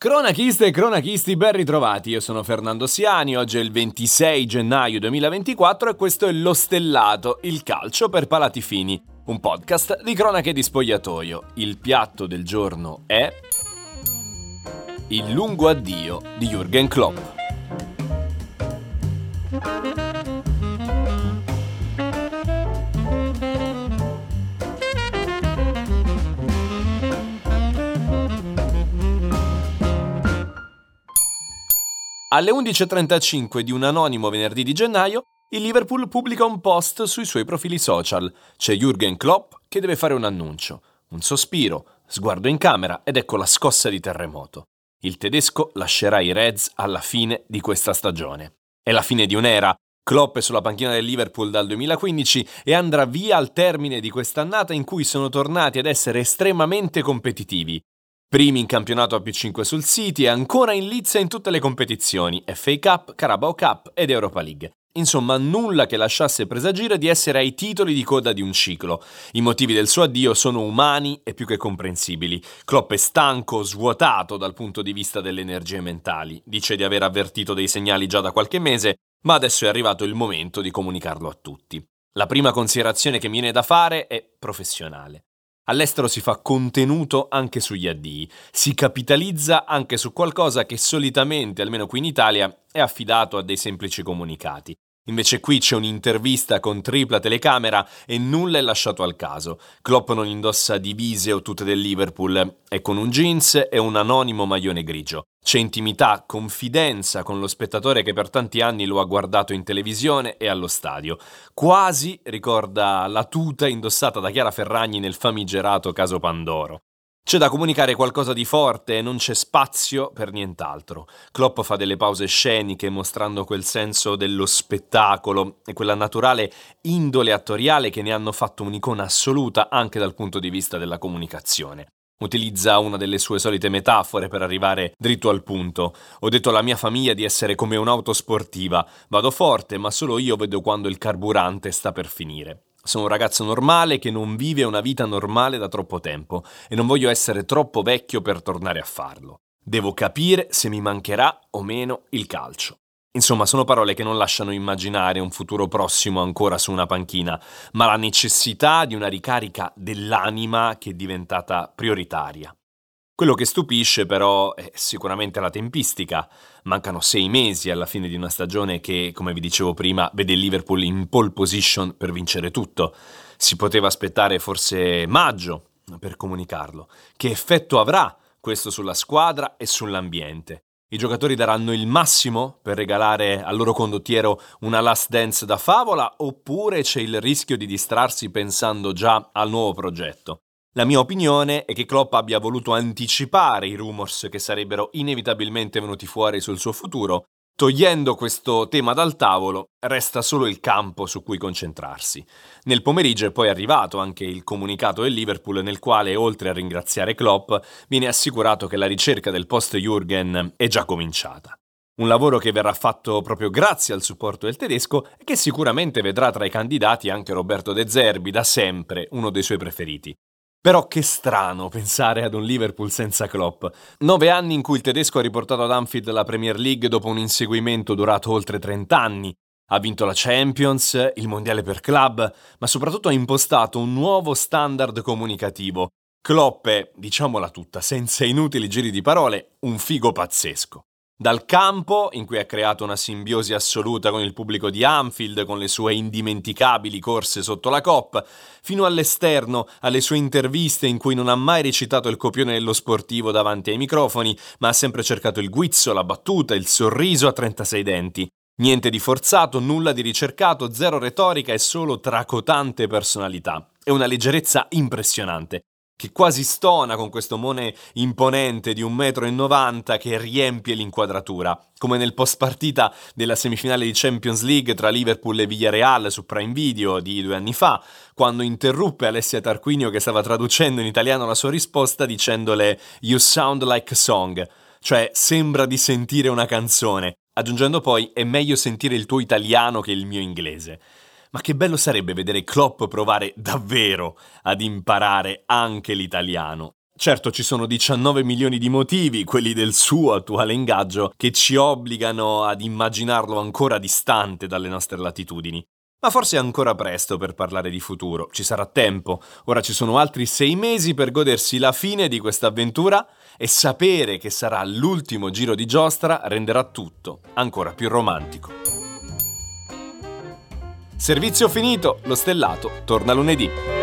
Cronachiste e cronachisti ben ritrovati, io sono Fernando Siani, oggi è il 26 gennaio 2024 e questo è Lo Stellato, il calcio per palati fini, un podcast di cronache di spogliatoio. Il piatto del giorno è... Il lungo addio di Jürgen Klopp. Alle 11.35 di un anonimo venerdì di gennaio, il Liverpool pubblica un post sui suoi profili social. C'è Jürgen Klopp che deve fare un annuncio. Un sospiro, sguardo in camera ed ecco la scossa di terremoto. Il tedesco lascerà i Reds alla fine di questa stagione. È la fine di un'era. Klopp è sulla panchina del Liverpool dal 2015 e andrà via al termine di quest'annata in cui sono tornati ad essere estremamente competitivi. Primi in campionato a più 5 sul City e ancora in lizza in tutte le competizioni, FA Cup, Carabao Cup ed Europa League. Insomma, nulla che lasciasse presagire di essere ai titoli di coda di un ciclo. I motivi del suo addio sono umani e più che comprensibili. Klopp è stanco, svuotato dal punto di vista delle energie mentali. Dice di aver avvertito dei segnali già da qualche mese, ma adesso è arrivato il momento di comunicarlo a tutti. La prima considerazione che mi viene da fare è professionale. All'estero si fa contenuto anche sugli addii, si capitalizza anche su qualcosa che solitamente, almeno qui in Italia, è affidato a dei semplici comunicati. Invece qui c'è un'intervista con tripla telecamera e nulla è lasciato al caso. Klopp non indossa divise o tutte del Liverpool, è con un jeans e un anonimo maglione grigio. C'è intimità, confidenza con lo spettatore che per tanti anni lo ha guardato in televisione e allo stadio. Quasi ricorda la tuta indossata da Chiara Ferragni nel famigerato caso Pandoro. C'è da comunicare qualcosa di forte e non c'è spazio per nient'altro. Klopp fa delle pause sceniche mostrando quel senso dello spettacolo e quella naturale indole attoriale che ne hanno fatto un'icona assoluta anche dal punto di vista della comunicazione. Utilizza una delle sue solite metafore per arrivare dritto al punto. Ho detto alla mia famiglia di essere come un'auto sportiva. Vado forte, ma solo io vedo quando il carburante sta per finire. Sono un ragazzo normale che non vive una vita normale da troppo tempo e non voglio essere troppo vecchio per tornare a farlo. Devo capire se mi mancherà o meno il calcio. Insomma, sono parole che non lasciano immaginare un futuro prossimo ancora su una panchina, ma la necessità di una ricarica dell'anima che è diventata prioritaria. Quello che stupisce però è sicuramente la tempistica. Mancano sei mesi alla fine di una stagione che, come vi dicevo prima, vede il Liverpool in pole position per vincere tutto. Si poteva aspettare forse maggio per comunicarlo. Che effetto avrà questo sulla squadra e sull'ambiente? I giocatori daranno il massimo per regalare al loro condottiero una last dance da favola oppure c'è il rischio di distrarsi pensando già al nuovo progetto? La mia opinione è che Klopp abbia voluto anticipare i rumors che sarebbero inevitabilmente venuti fuori sul suo futuro. Togliendo questo tema dal tavolo, resta solo il campo su cui concentrarsi. Nel pomeriggio è poi arrivato anche il comunicato del Liverpool nel quale, oltre a ringraziare Klopp, viene assicurato che la ricerca del post Jürgen è già cominciata. Un lavoro che verrà fatto proprio grazie al supporto del tedesco e che sicuramente vedrà tra i candidati anche Roberto De Zerbi, da sempre uno dei suoi preferiti. Però che strano pensare ad un Liverpool senza Klopp. Nove anni in cui il tedesco ha riportato ad Anfield la Premier League dopo un inseguimento durato oltre 30 anni. Ha vinto la Champions, il Mondiale per club, ma soprattutto ha impostato un nuovo standard comunicativo. Klopp è, diciamola tutta, senza inutili giri di parole, un figo pazzesco. Dal campo, in cui ha creato una simbiosi assoluta con il pubblico di Anfield, con le sue indimenticabili corse sotto la coppa, fino all'esterno, alle sue interviste in cui non ha mai recitato il copione dello sportivo davanti ai microfoni, ma ha sempre cercato il guizzo, la battuta, il sorriso a 36 denti. Niente di forzato, nulla di ricercato, zero retorica e solo tracotante personalità. E una leggerezza impressionante che quasi stona con questo mone imponente di 1,90 m che riempie l'inquadratura, come nel post partita della semifinale di Champions League tra Liverpool e Villarreal su Prime Video di due anni fa, quando interruppe Alessia Tarquinio che stava traducendo in italiano la sua risposta dicendole You sound like a song, cioè sembra di sentire una canzone, aggiungendo poi è meglio sentire il tuo italiano che il mio inglese. Ma che bello sarebbe vedere Klopp provare davvero ad imparare anche l'italiano. Certo ci sono 19 milioni di motivi, quelli del suo attuale ingaggio, che ci obbligano ad immaginarlo ancora distante dalle nostre latitudini. Ma forse è ancora presto per parlare di futuro, ci sarà tempo. Ora ci sono altri sei mesi per godersi la fine di questa avventura e sapere che sarà l'ultimo giro di giostra renderà tutto ancora più romantico. Servizio finito, lo stellato torna lunedì.